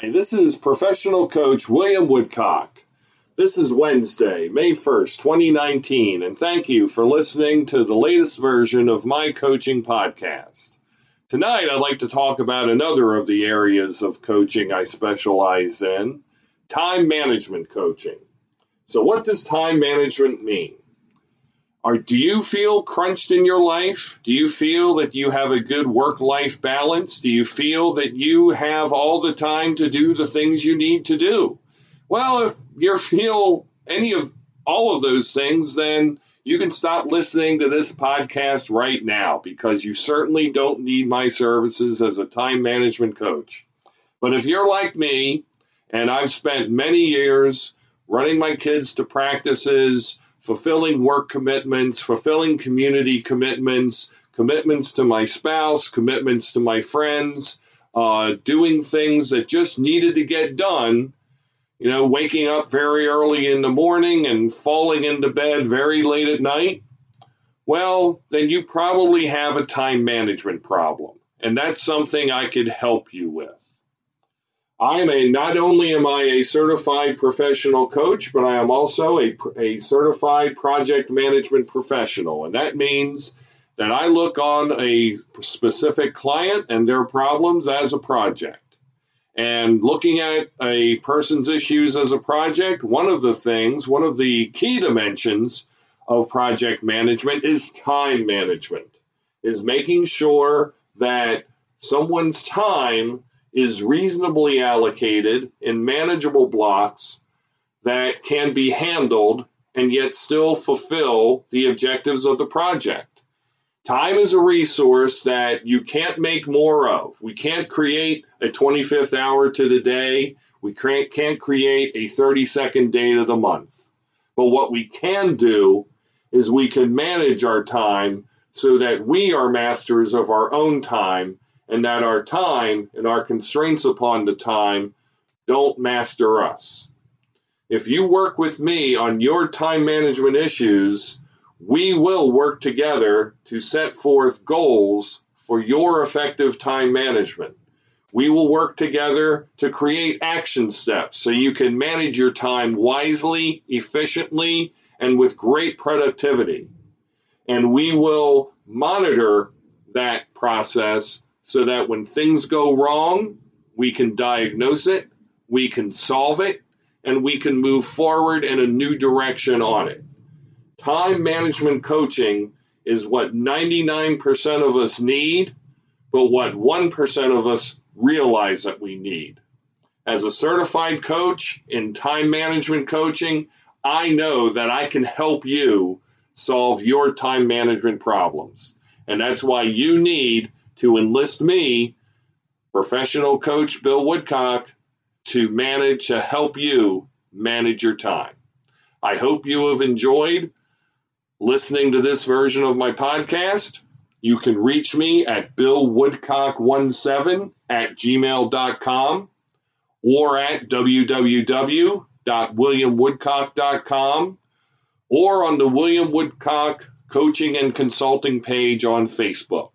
Hi, this is professional coach William Woodcock. This is Wednesday, May 1st, 2019, and thank you for listening to the latest version of my coaching podcast. Tonight, I'd like to talk about another of the areas of coaching I specialize in time management coaching. So, what does time management mean? Are, do you feel crunched in your life? Do you feel that you have a good work life balance? Do you feel that you have all the time to do the things you need to do? Well, if you feel any of all of those things, then you can stop listening to this podcast right now because you certainly don't need my services as a time management coach. But if you're like me, and I've spent many years running my kids to practices, fulfilling work commitments, fulfilling community commitments, commitments to my spouse, commitments to my friends, uh, doing things that just needed to get done. You know, waking up very early in the morning and falling into bed very late at night. Well, then you probably have a time management problem. And that's something I could help you with. I'm a not only am I a certified professional coach, but I am also a, a certified project management professional, and that means that I look on a specific client and their problems as a project. And looking at a person's issues as a project, one of the things, one of the key dimensions of project management is time management, is making sure that someone's time is reasonably allocated in manageable blocks that can be handled and yet still fulfill the objectives of the project. Time is a resource that you can't make more of. We can't create a 25th hour to the day. We can't create a 30 second day to the month. But what we can do is we can manage our time so that we are masters of our own time and that our time and our constraints upon the time don't master us. If you work with me on your time management issues, we will work together to set forth goals for your effective time management. We will work together to create action steps so you can manage your time wisely, efficiently, and with great productivity. And we will monitor that process so that when things go wrong, we can diagnose it, we can solve it, and we can move forward in a new direction on it. Time management coaching is what 99% of us need, but what 1% of us realize that we need. As a certified coach in time management coaching, I know that I can help you solve your time management problems. And that's why you need to enlist me, professional coach Bill Woodcock, to manage, to help you manage your time. I hope you have enjoyed listening to this version of my podcast. You can reach me at billwoodcock17 at gmail.com or at www.williamwoodcock.com or on the William Woodcock Coaching and Consulting page on Facebook.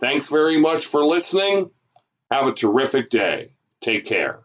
Thanks very much for listening. Have a terrific day. Take care.